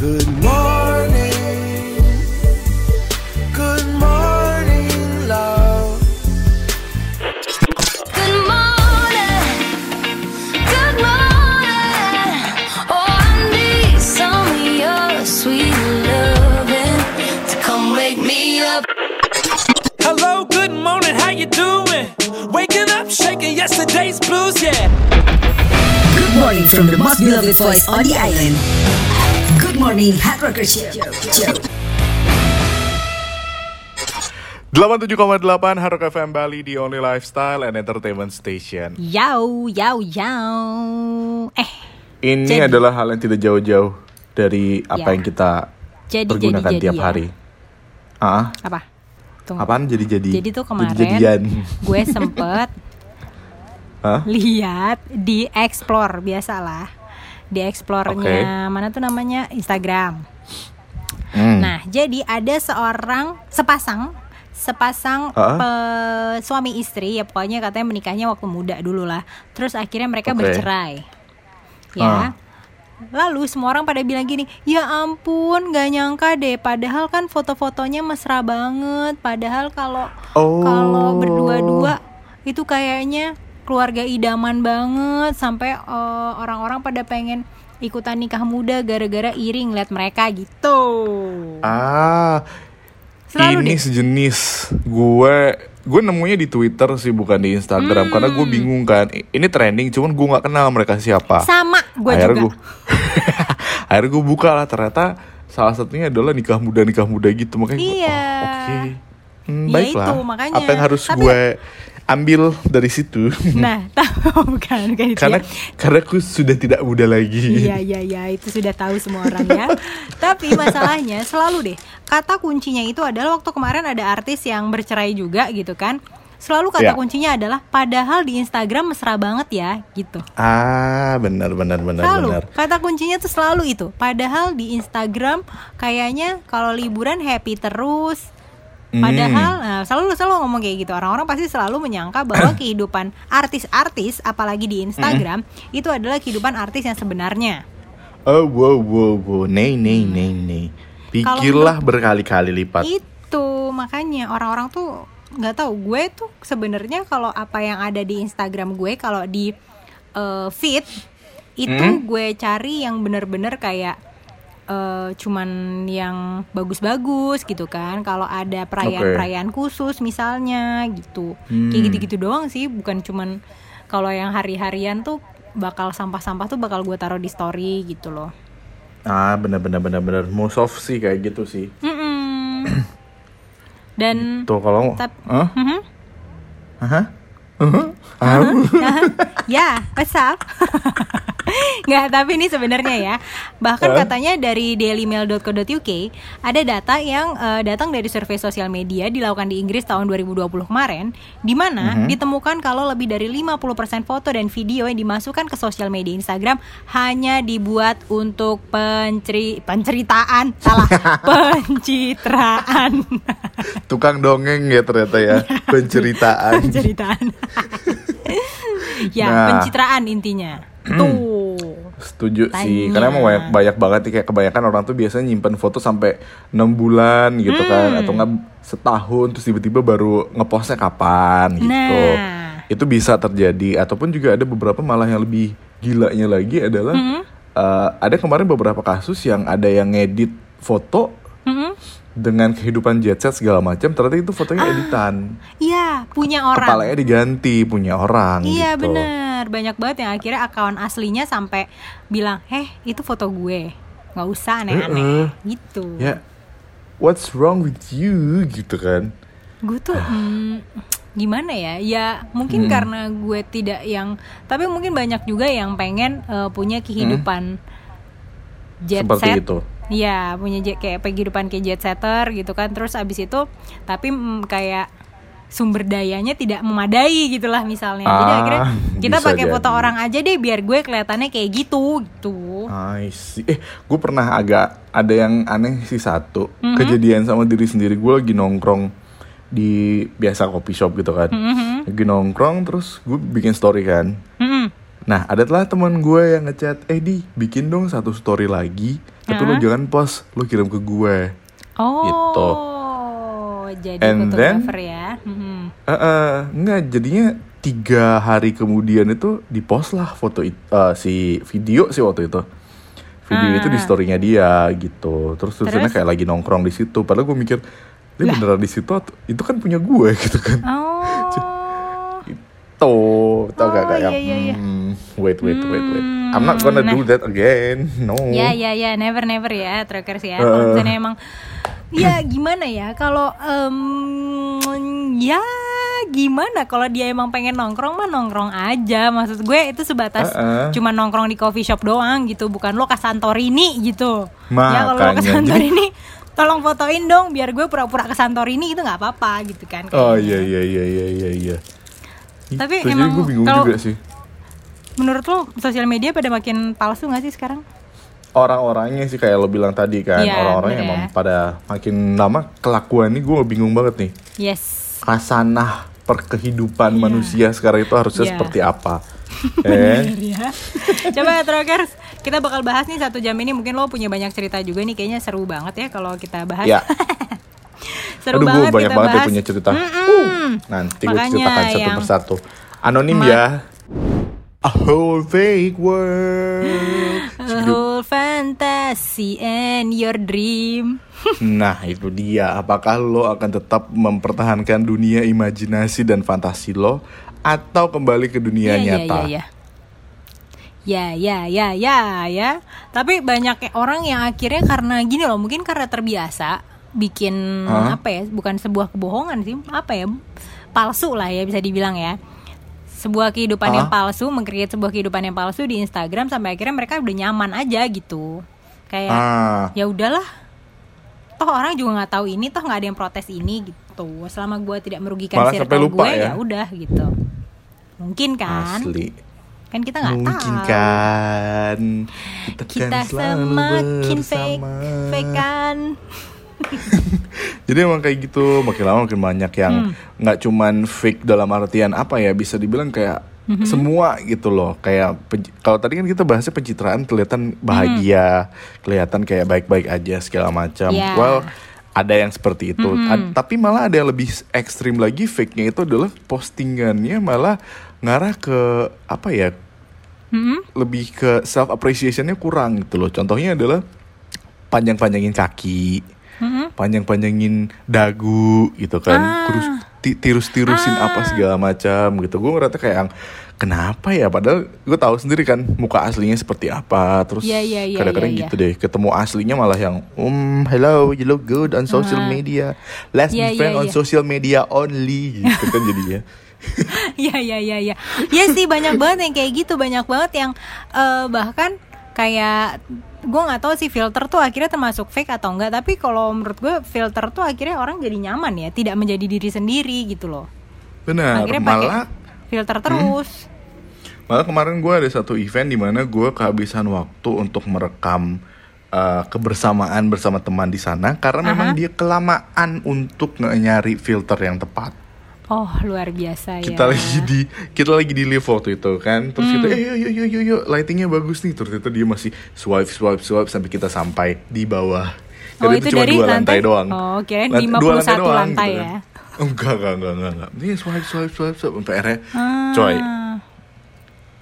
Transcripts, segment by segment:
Good morning. Good morning, love. Good morning, good morning. Oh, I need some of your sweet loving to come wake me up. Hello, good morning, how you doing? Waking up, shaking yesterday's blues, yeah. Good morning from the most beloved voice on the island. Morning, Hard Rocker Show. Show. 87,8 Harok FM Bali di Only Lifestyle and Entertainment Station. Yau, yau, yau. Eh, Ini Jadi- adalah hal yang tidak jauh-jauh dari apa Ya. yang kita Jadi, pergunakan jadi, tiap jadi ya. hari. Ah, apa? Tunggu. apaan jadi-jadi? Jadi tuh kemarin Jadi-jadian. gue sempet lihat di explore biasalah di explore-nya mana tuh namanya Instagram. Hmm. Nah, jadi ada seorang sepasang sepasang Ah. pe- suami istri ya pokoknya katanya menikahnya waktu muda dulu lah. Terus akhirnya mereka Oke. bercerai. Ah. Ya. Lalu semua orang pada bilang gini, ya ampun, gak nyangka deh. Padahal kan foto-fotonya mesra banget. Padahal kalau Oh. kalau berdua-dua itu kayaknya keluarga idaman banget. Sampai eh, orang-orang pada pengen ikutan nikah muda gara-gara iri ngeliat mereka gitu. Ah, Selalu ini deh. sejenis gue gue nemunya di Twitter sih bukan di Instagram karena Hmm. gue bingung kan ini trending cuman gue nggak kenal mereka siapa Sama gue juga. gue akhirnya gue buka lah ternyata salah satunya adalah nikah muda nikah muda gitu makanya gue Iya. oh, oke Hmm, Ya baiklah itu, makanya. apa yang harus Tapi- gue ambil dari situ Nah, tahu bukan bukan itu karena ya. karena aku sudah tidak muda lagi Iya iya iya itu sudah tahu semua orang ya. Tapi masalahnya selalu deh kata kuncinya itu adalah waktu kemarin ada artis yang bercerai juga gitu kan. Selalu kata Ya. kuncinya adalah padahal di Instagram mesra banget ya gitu. ah benar benar benar Selalu benar kata kuncinya tuh selalu itu. Padahal di Instagram kayaknya kalau liburan happy terus. Hmm. Padahal nah, selalu selalu ngomong kayak gitu. Orang-orang pasti selalu menyangka bahwa kehidupan artis-artis apalagi di Instagram itu adalah kehidupan artis yang sebenarnya. oh wow wow wow nei nei nei nei pikirlah berkali-kali lipat Itu makanya orang-orang tuh nggak tahu gue tuh sebenarnya kalau apa yang ada di Instagram gue kalau di eh, feed itu Hmm? gue cari yang bener-bener kayak eh, cuman yang bagus-bagus gitu kan kalau ada perayaan-perayaan khusus misalnya gitu kayak Hmm. gitu-gitu doang sih bukan cuman kalau yang hari-harian tuh bakal sampah-sampah tuh bakal gue taruh di story gitu loh Ah benar benar benar benar most of sih kayak gitu sih. Mm-mm. dan Tuh kalau Tap- Hah? Mhm. Hah? ya, what's up? Nggak, tapi ini sebenarnya ya. Bahkan katanya dari dailymail.co.uk ada data yang eh, datang dari survei sosial media dilakukan di Inggris tahun 2020 kemarin di mana ditemukan kalau lebih dari 50% foto dan video yang dimasukkan ke sosial media Instagram hanya dibuat untuk penceri penceritaan, salah, pencitraan. Tukang dongeng ya ternyata ya penceritaan. penceritaan. ya, Nah. pencitraan intinya. Tuh. Setuju sih, Tanya. karena emang banyak, banyak banget nih kayak kebanyakan orang tuh biasanya nyimpen foto sampai enam bulan gitu kan, Hmm. atau enggak setahun terus tiba-tiba baru ngepostnya kapan gitu. Nah. Itu bisa terjadi, ataupun juga ada beberapa malah yang lebih gilanya lagi adalah Hmm. eh, ada kemarin beberapa kasus yang ada yang ngedit foto Mm-mm. dengan kehidupan jet set segala macam, ternyata itu fotonya Ah. editan, Iya, punya orang. kepalanya diganti punya orang. Iya gitu. bener banyak banget yang akhirnya akun aslinya sampai bilang, "Eh, itu foto gue." nggak usah aneh-aneh gitu. Ya, what's wrong with you gitu kan? Gue tuh hmm, gimana ya? Ya mungkin karena gue tidak yang tapi mungkin banyak juga yang pengen eh, punya kehidupan jet Seperti set. itu. Iya, punya jet, kayak kehidupan kayak jet setter gitu kan. Terus abis itu tapi mm, kayak sumber dayanya tidak memadai gitulah misalnya. Jadi Ah, akhirnya kita bisa pakai foto jadi. orang aja deh biar gue kelihatannya kayak gitu gitu. I see. Eh, gue pernah agak ada yang aneh sih satu Mm-hmm. kejadian sama diri sendiri. Gue lagi nongkrong di biasa kopi shop gitu kan. Mm-hmm. Lagi nongkrong terus gue bikin story kan. Mm-mm. Nah, ada telah teman gue yang ngechat, eh di bikin dong satu story lagi Tapi lo Hah? jangan post, lo kirim ke gue. Oh. Gitu. Jadi And then- ya. Mhm. Eh, enggak, jadinya tiga hari kemudian itu di post lah foto it- eh, si video sih waktu itu. Video itu di Ah. storynya dia gitu. Terus tulisannya Terus? kayak lagi nongkrong di situ. Padahal gue mikir, ini Lah. beneran di situ atau itu kan punya gue gitu kan. Oh. Tuh, tau gak Oh, kayak, iya, iya, iya. hmm, wait, wait, wait, wait. Hmm, I'm not gonna do nah. that again. No. Ya ya ya, never never ya, trackers ya. Eh. Kalau misalnya emang ya gimana ya? Kalau em, ya gimana kalau dia emang pengen nongkrong mah nongkrong aja. Maksud gue itu sebatas Eh, eh. cuma nongkrong di coffee shop doang gitu, bukan lo ke Santorini gitu. ya kalau lo ke Makanya, Santorini tolong fotoin dong biar gue pura-pura ke Santorini itu nggak apa-apa gitu kan. Oh iya iya iya iya iya iya. Tapi jadi emang gue bingung kalau- juga sih. Menurut lo sosial media pada makin palsu nggak sih sekarang? Orang-orangnya sih kayak lo bilang tadi kan, Iya, orang-orangnya bener emang ya. pada makin lama kelakuan ini gue bingung banget nih. Yes. Kasanah perkehidupan Iya. manusia sekarang itu harusnya Iya. seperti apa? eh? ya. Coba Trackers, kita bakal bahas nih satu jam ini mungkin lo punya banyak cerita juga nih kayaknya seru banget ya kalau kita bahas. Ya. seru Aduh gue banget banyak kita banget ya bahas. punya cerita. Uh, nanti gue ceritakan satu yang- persatu. Anonim Ma- ya. A whole fake world. A whole fantasy and your dream. Nah itu dia Apakah lo akan tetap mempertahankan dunia imajinasi dan fantasi lo Atau kembali ke dunia Iya, nyata iya, Ya, ya, ya, ya, ya. Tapi banyak ya orang yang akhirnya karena gini loh, mungkin karena terbiasa bikin Hah? apa ya, bukan sebuah kebohongan sih, apa ya, palsu lah ya bisa dibilang ya. Sebuah kehidupan yang Hah? palsu, mengcreate sebuah kehidupan yang palsu di Instagram sampai akhirnya mereka udah nyaman aja gitu. Kayak Ah, ya udahlah. Toh orang juga nggak tahu ini, toh nggak ada yang protes ini gitu. Selama gue tidak merugikan Malah circle lupa gue, ya. ya udah gitu. Mungkin kan? Asli Kan kita nggak Mungkin tahu. kan Kita, Kita kan selalu semakin fake, fake kan? Jadi emang kayak gitu Makin lama makin banyak yang Hmm. nggak cuman fake dalam artian apa ya Bisa dibilang kayak Mhm. semua gitu loh kayak kalau tadi kan kita bahasnya pencitraan kelihatan bahagia kelihatan kayak baik-baik aja segala macam Hmm. Ya. well ada yang seperti itu Mhm. Ad- tapi malah ada yang lebih ekstrim lagi fake-nya itu adalah postingannya malah ngarah ke apa ya Hmm? lebih ke self appreciationnya kurang gitu loh contohnya adalah panjang-panjangin kaki Hmm? panjang-panjangin dagu gitu kan Ah. terus ti- tirus-tirusin apa segala macam gitu. Gue ngerasa kayak yang kenapa ya? Padahal gue tahu sendiri kan muka aslinya seperti apa. Terus Iya, iya, iya, kadang-kadang iya, gitu deh ketemu aslinya malah yang um hello you look good on social Ah. media. Let's Iya, be friend iya, on iya. social media only gitu kan jadinya. Iya iya iya iya. Ya sih banyak banget yang kayak gitu, banyak banget yang eh, bahkan kayak gue nggak tahu sih filter tuh akhirnya termasuk fake atau enggak tapi kalau menurut gue filter tuh akhirnya orang jadi nyaman ya tidak menjadi diri sendiri gitu loh benar akhirnya malah filter terus Malah kemarin gue ada satu event di mana gue kehabisan waktu untuk merekam uh, kebersamaan bersama teman di sana karena memang Aha. dia kelamaan untuk nyari filter yang tepat. Oh luar biasa Kita ya lagi di kita lagi di live waktu itu kan, terus kita Hmm. eh yuk yuk yuk yuk yuk lightingnya bagus nih, terus itu dia masih swipe swipe swipe sampai kita sampai di bawah. Oh, Dan itu cuma dari dua lantai, lantai? doang. Oh, kirain Lant- 51 dua lantai lantai gitu ya. Enggak, enggak, enggak, enggak, enggak. Ini swipe, swipe, swipe, swipe, sampai akhirnya, Ah. coy,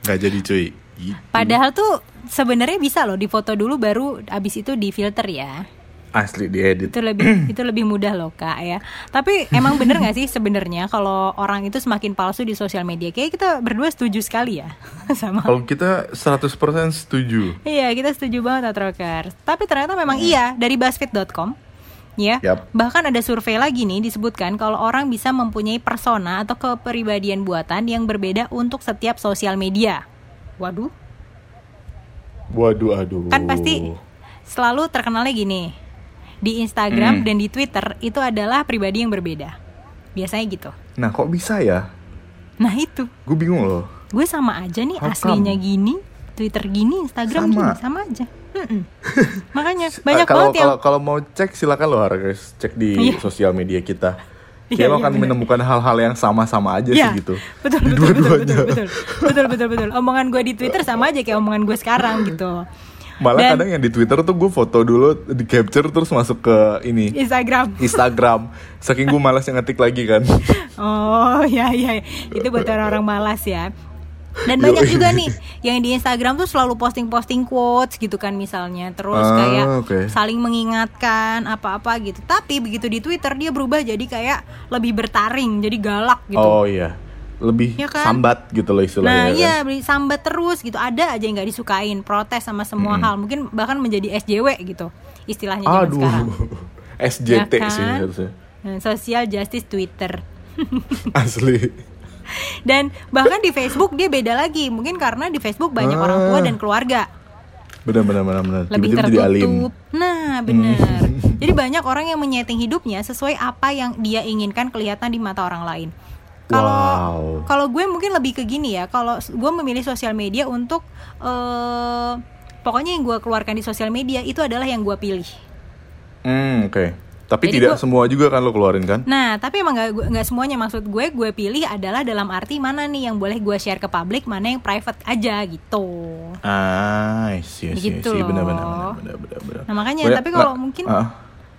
nggak jadi cuy. Gitu. padahal tuh sebenarnya bisa loh difoto dulu baru abis itu di filter ya asli diedit. itu lebih itu lebih mudah loh kak ya tapi emang bener nggak sih sebenarnya kalau orang itu semakin palsu di sosial media kayak kita berdua setuju sekali ya sama Kalau kita 100% setuju. iya kita setuju banget Atroker tapi ternyata memang iya dari BuzzFeed.com ya Yap. bahkan ada survei lagi nih disebutkan kalau orang bisa mempunyai persona atau kepribadian buatan yang berbeda untuk setiap sosial media waduh Waduh, aduh. kan pasti selalu terkenalnya gini di Instagram Hmm. dan di Twitter itu adalah pribadi yang berbeda biasanya gitu Nah, kok bisa ya? nah itu Gue bingung loh. gue sama aja nih How aslinya come? gini Twitter gini Instagram Sama. gini sama aja makanya banyak kalau banget yang kalau kalau mau cek silakan loh harus cek di Iya. sosial media kita. Iya, Kayak lo iya, akan bener. menemukan hal-hal yang sama-sama aja Iya, sih gitu. betul betul betul dua-duanya. betul betul betul betul betul omongan gue di Twitter sama aja kayak omongan gue sekarang gitu Malah Dan- kadang yang di Twitter tuh gue foto dulu di capture terus masuk ke ini Instagram. Instagram. Saking gue malas yang ngetik lagi kan. Oh ya ya itu buat orang-orang malas ya. Dan banyak juga nih yang di Instagram tuh selalu posting-posting quotes gitu kan misalnya, terus Ah, kayak oke. saling mengingatkan apa-apa gitu. Tapi begitu di Twitter dia berubah jadi kayak lebih bertaring, jadi galak gitu. Oh iya. Lebih Ya kan? sambat gitu loh istilahnya. Nah kan. iya beli sambat terus gitu ada aja yang nggak disukain protes sama semua hal mungkin bahkan menjadi SJW gitu istilahnya Aduh. sekarang SJT Ya sih kan? harusnya. Nah, Social Justice Twitter Asli. dan bahkan di Facebook dia beda lagi mungkin karena di Facebook banyak orang tua Ah. dan keluarga Benar benar benar benar. lebih alim. Hmm. tertutup nah benar jadi banyak orang yang menyeting hidupnya sesuai apa yang dia inginkan kelihatan di mata orang lain kalau Wow. kalau gue mungkin lebih ke gini ya kalau gue memilih sosial media untuk eh pokoknya yang gue keluarkan di sosial media itu adalah yang gue pilih Hmm, oke. Tapi Jadi tidak gua- semua juga kan lo keluarin kan? Nah, tapi emang gak, nggak semuanya maksud gue, gue pilih adalah dalam arti mana nih yang boleh gue share ke publik, mana yang private aja gitu. Ah, iya sih, Begitu sih, benar benar loh. benar benar benar. Nah makanya, Banyak- tapi kalau nah, mungkin ah,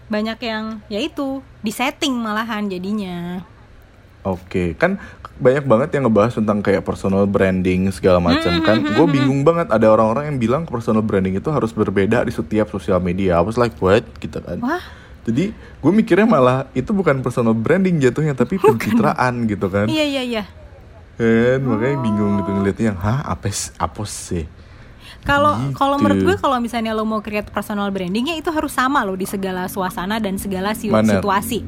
banyak yang ya itu di setting malahan jadinya. Oke, kan banyak banget yang ngebahas tentang kayak personal branding segala macam kan. Gue bingung banget ada orang-orang yang bilang personal branding itu harus berbeda di setiap sosial media. I was like what gitu kan. Wah, Jadi gue mikirnya malah itu bukan personal branding jatuhnya tapi pencitraan gitu kan. iya iya iya. Kan makanya bingung gitu ngeliatnya yang hah apa s- apa sih? Kalau Gitu. kalau menurut gue kalau misalnya lo mau create personal brandingnya itu harus sama lo di segala suasana dan segala si- Benar. situasi,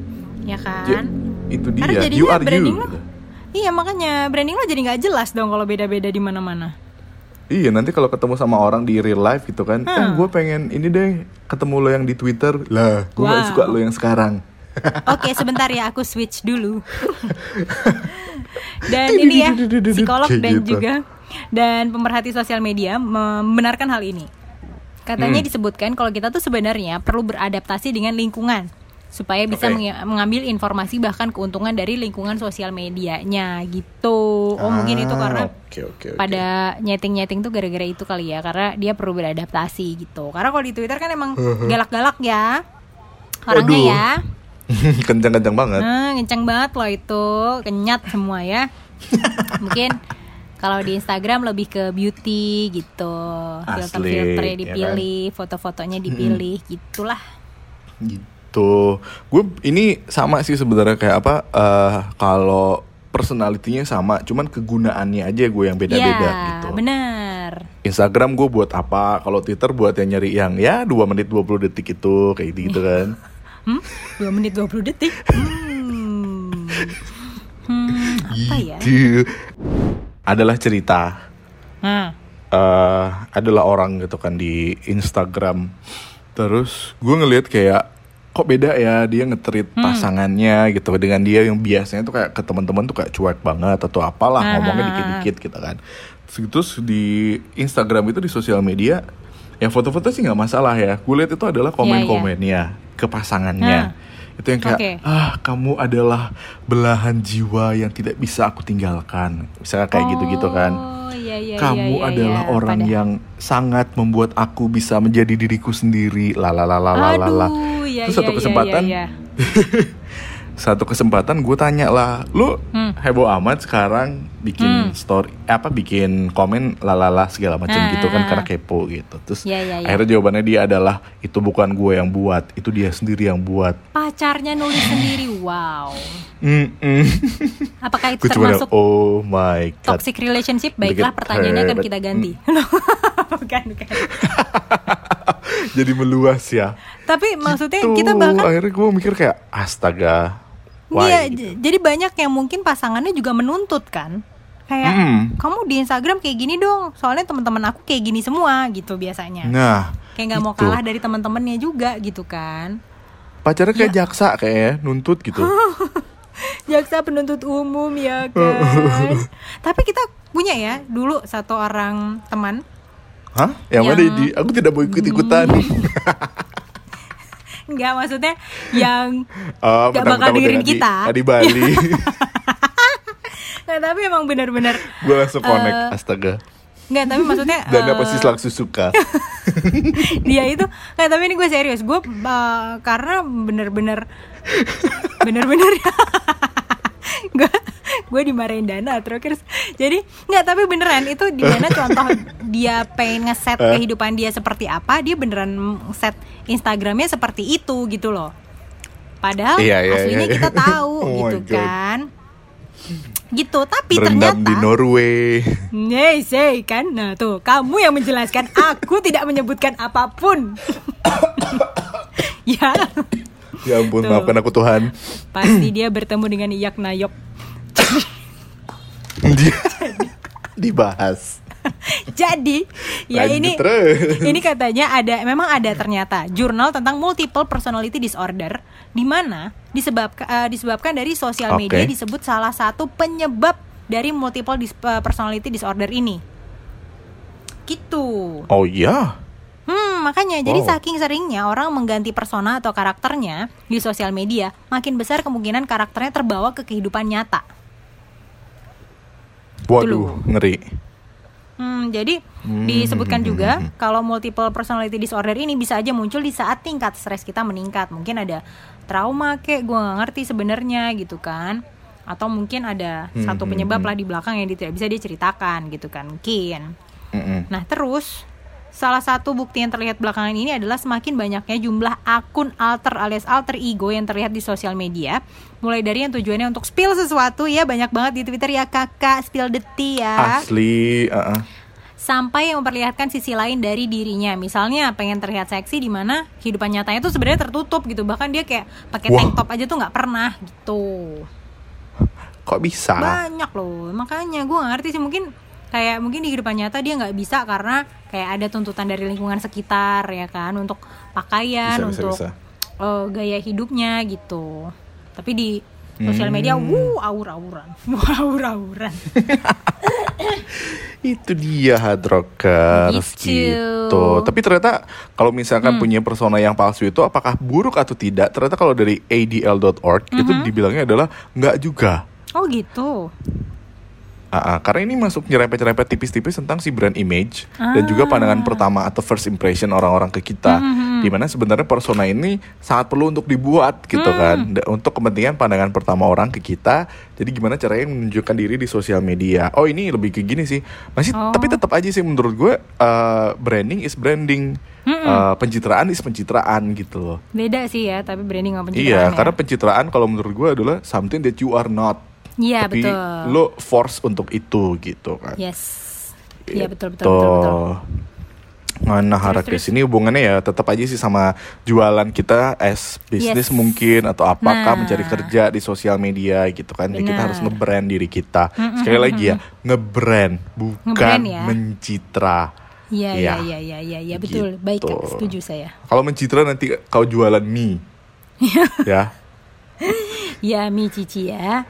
ya kan? Itu dia. Karena jadinya You are branding you. lo, gitu. iya makanya branding lo jadi nggak jelas dong kalau beda-beda di mana-mana. Iya nanti kalau ketemu sama orang di real life gitu kan, eh Hmm. gue pengen ini deh ketemu lo yang di Twitter lah, gue Wow. suka lo yang sekarang. Oke, sebentar ya aku switch dulu. dan ini ya psikolog Kayak dan gitu. juga dan pemerhati sosial media membenarkan hal ini. Katanya Hmm. disebutkan kalau kita tuh sebenarnya perlu beradaptasi dengan lingkungan supaya bisa mengi- mengambil informasi bahkan keuntungan dari lingkungan sosial medianya gitu. Oh, mungkin itu Ah, karena oke, oke, oke. pada nyeting-nyeting tuh gara-gara itu kali ya karena dia perlu beradaptasi gitu. Karena kalau di Twitter kan emang galak-galak ya. Orangnya ya. kencang-kencang banget. Nah, kenceng banget loh itu, kenyat semua ya. Mungkin kalau di Instagram lebih ke beauty gitu, filter-filternya ya dipilih, foto-fotonya dipilih, gitulah. gitu gue ini sama sih sebenarnya kayak apa eh, kalau personalitinya sama cuman kegunaannya aja gue yang beda-beda ya, gitu benar. Instagram gue buat apa kalau Twitter buat yang nyari yang ya 2 menit 20 detik itu kayak gitu kan Hmm? 2 menit 20 detik. Hmm. Hmm, apa ya? Gitu. adalah cerita Nah, eh adalah orang gitu kan di Instagram. Terus gue ngelihat kayak kok beda ya dia nge-treat Hmm. pasangannya gitu dengan dia yang biasanya tuh kayak ke teman-teman tuh kayak cuek banget atau apalah Ah, ngomongnya ah, ah. dikit-dikit gitu kan. Terus di Instagram itu di sosial media yang foto-foto sih nggak masalah ya. Gue lihat itu adalah komen-komennya ke pasangannya. Itu yang kayak Oke. ah kamu adalah belahan jiwa yang tidak bisa aku tinggalkan. Misalnya kayak gitu-gitu kan Iya, iya, kamu iya, adalah orang Pada- yang sangat membuat aku bisa menjadi diriku sendiri. Lalalalalala Aduh, iya, terus satu kesempatan. satu kesempatan gue tanya lah lu Hmm. heboh amat sekarang bikin story apa bikin komen lalala segala macam Ah, gitu kan ah, karena ah. kepo gitu terus Iya, iya, iya. akhirnya jawabannya dia adalah itu bukan gue yang buat itu dia sendiri yang buat Pacarnya nulis sendiri, wow. Mm-mm. Apakah itu termasuk oh my god toxic relationship? Baiklah, pertanyaannya akan kita ganti. bukan, bukan. jadi meluas ya Tapi maksudnya Gitu. kita bahkan akhirnya gue mikir kayak astaga why Iya, gitu. jadi banyak yang mungkin pasangannya juga menuntut kan. Kayak Hmm. kamu di Instagram kayak gini dong. Soalnya teman-teman aku kayak gini semua gitu biasanya. nah kayak nggak mau itu. kalah dari teman-temannya juga gitu kan. pacarnya kayak Iya. jaksa kayaknya nuntut gitu Jaksa penuntut umum ya kan. Tapi kita punya ya dulu satu orang teman hah yang, mana Yang- di aku tidak mau ikut ikutan Enggak maksudnya yang oh, Gak bakal dengerin udah di- kita. di Bali Nah, tapi emang benar-benar gue langsung connect Eh, astaga Nggak, tapi maksudnya Dan eh, apa sih langsung suka? dia itu nggak tapi ini gue serius gue eh, karena bener-bener bener-bener gue gue dimarahin Dana terus jadi nggak tapi beneran itu di Dana contoh dia pengen ngeset Eh? kehidupan dia seperti apa dia beneran set Instagramnya seperti itu gitu loh padahal Iya, iya, aslinya iya. kita tahu Oh gitu kan gitu tapi Berendam ternyata di Norway. Nih, say kan. Nah, tuh, kamu yang menjelaskan, aku tidak menyebutkan apa pun. ya, Ya ampun, Tuh. maafkan aku Tuhan. pasti dia bertemu dengan Iyak Nayok. Dia dibahas. Jadi, ya Lanjut ini terus. ini katanya ada memang ada ternyata jurnal tentang multiple personality disorder di mana disebabkan eh, disebabkan dari sosial media disebut salah satu penyebab dari multiple dis- eh, personality disorder ini. Gitu. Oh iya. Hmm, makanya jadi Wow. saking seringnya orang mengganti persona atau karakternya di sosial media, makin besar kemungkinan karakternya terbawa ke kehidupan nyata. Waduh, ngeri. Hmm, jadi Hmm, disebutkan hmm, juga hmm, kalau multiple personality disorder ini bisa aja muncul di saat tingkat stres kita meningkat. Mungkin ada trauma kek, gue nggak ngerti sebenarnya gitu kan. Atau mungkin ada Hmm, satu hmm, penyebab hmm. lah di belakang yang tidak bisa dia ceritakan gitu kan. Mungkin. Mm-mm. Nah terus salah satu bukti yang terlihat belakangan ini adalah semakin banyaknya jumlah akun alter alias alter ego yang terlihat di sosial media. Mulai dari yang tujuannya untuk spill sesuatu ya banyak banget di Twitter ya kakak spill the tea ya. Asli, uh-uh. Sampai yang memperlihatkan sisi lain dari dirinya. Misalnya pengen terlihat seksi di mana kehidupan nyatanya tuh sebenarnya tertutup gitu. Bahkan dia kayak pakai Wah. tank top aja tuh nggak pernah gitu. kok bisa? Banyak loh. Makanya gue gak ngerti sih mungkin kayak mungkin di kehidupan nyata dia nggak bisa karena kayak ada tuntutan dari lingkungan sekitar ya kan untuk pakaian Bisa, bisa, untuk bisa. eh, gaya hidupnya gitu. Tapi di sosial media, Hmm. wuh aur-auran, aur-auran. Itu dia hard rockers Gitu. gitu. Tapi ternyata kalau misalkan punya persona yang palsu itu apakah buruk atau tidak? Ternyata kalau dari adl.org itu dibilangnya adalah nggak juga. Oh gitu. Ah, ah, karena ini masuk nyerempet-nyerempet tipis-tipis tentang si brand image dan juga pandangan pertama atau first impression orang-orang ke kita. Di mana sebenarnya persona ini sangat perlu untuk dibuat gitu kan, Da- untuk kepentingan pandangan pertama orang ke kita. Jadi gimana caranya menunjukkan diri di sosial media? Oh ini lebih ke gini sih, masih Oh. tapi tetap aja sih menurut gue eh, branding is branding, Eh, pencitraan is pencitraan gitu loh. Beda sih ya, tapi branding sama pencitraan Iya, ya. karena pencitraan kalau menurut gue adalah something that you are not. Iya tapi betul. lo force untuk itu gitu kan. Yes. Iya betul betul Gitu. betul betul. Nah, Harakes terus. ini hubungannya ya tetap aja sih sama jualan kita as bisnis Yes. mungkin atau apakah Nah. mencari kerja di sosial media gitu kan. Jadi kita harus nge-brand diri kita. Sekali lagi ya, nge-brand bukan Nge-brand ya. mencitra. Iya Iya. iya iya iya iya ya, betul. Gitu. Baik setuju saya. Kalau mencitra nanti kau jualan mie. ya, Ya Mi Cici ya.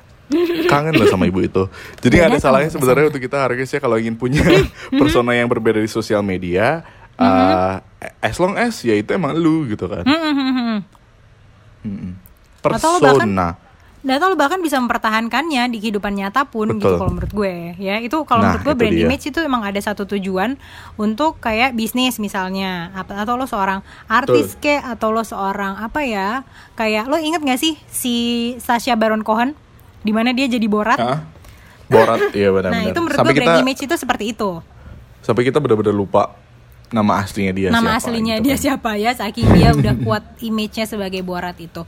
Kangen loh sama ibu itu. Jadi nggak ada Datang salahnya sebenarnya untuk kita Harakes ya kalau ingin punya persona yang berbeda di sosial media. Mm-hmm. uh, as long as ya itu emang lu gitu kan. Lo bahkan- Persona. Dan atau lo bahkan bisa mempertahankannya di kehidupan nyata pun gitu Betul. kalau menurut gue ya itu kalau Nah, menurut gue brand dia. image itu emang ada satu tujuan untuk kayak bisnis misalnya atau lo seorang artis ke atau lo seorang apa ya kayak lo inget gak sih si Sasha Baron Cohen di mana dia jadi Borat Hah? Borat, iya benar nah itu menurut sampai gue kita brand image itu seperti itu sampai kita benar-benar lupa nama aslinya dia nama siapa aslinya gitu dia kan. siapa ya saking dia udah kuat image-nya sebagai Borat itu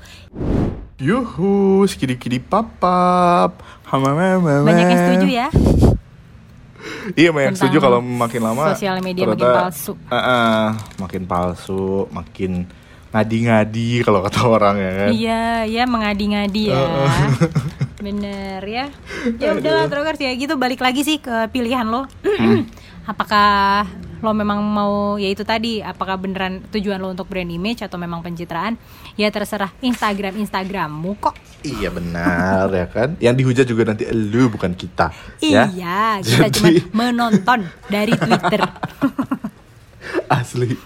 Yuhu, skidi-kidi papap. Hamamamamam. banyak yang setuju ya Iya, banyak yang setuju kalau makin lama sosial media makin ternyata- palsu. Ah, ah, makin palsu, makin ngadi-ngadi kalau kata orang ya kan. Iya, ya mengadi-ngadi ya. Bener ya. Ya udahlah terus ya gitu balik lagi sih ke pilihan lo. apakah lo memang mau ya itu tadi apakah beneran tujuan lo untuk brand image atau memang pencitraan? Ya terserah Instagram Instagrammu kok. Iya benar ya kan. Yang dihujat juga nanti elu bukan kita. ya. Iya, kita cuma Jadi- menonton dari Twitter. Asli.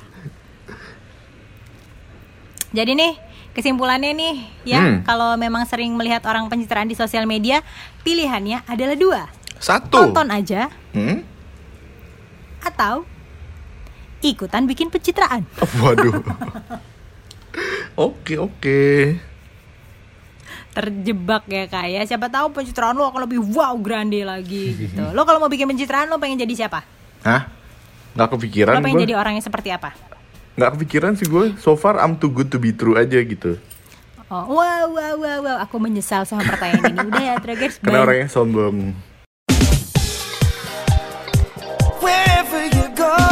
Jadi nih kesimpulannya nih ya Hmm. kalau memang sering melihat orang pencitraan di sosial media pilihannya adalah dua Satu. tonton aja Hmm? Atau ikutan bikin pencitraan. Waduh. Oke oke. Terjebak ya kak ya. Siapa tahu pencitraan lo akan lebih wow grande lagi gitu. Lo kalau mau bikin pencitraan lo pengen jadi siapa? Hah? Nggak kepikiran Lo pengen gue. jadi orang yang seperti apa? nggak kepikiran sih gue so far I'm too good to be true aja gitu. Oh, wow wow wow wow. Aku menyesal sama pertanyaan ini. Udah ya Tragers karena orangnya sombong. Wherever you go.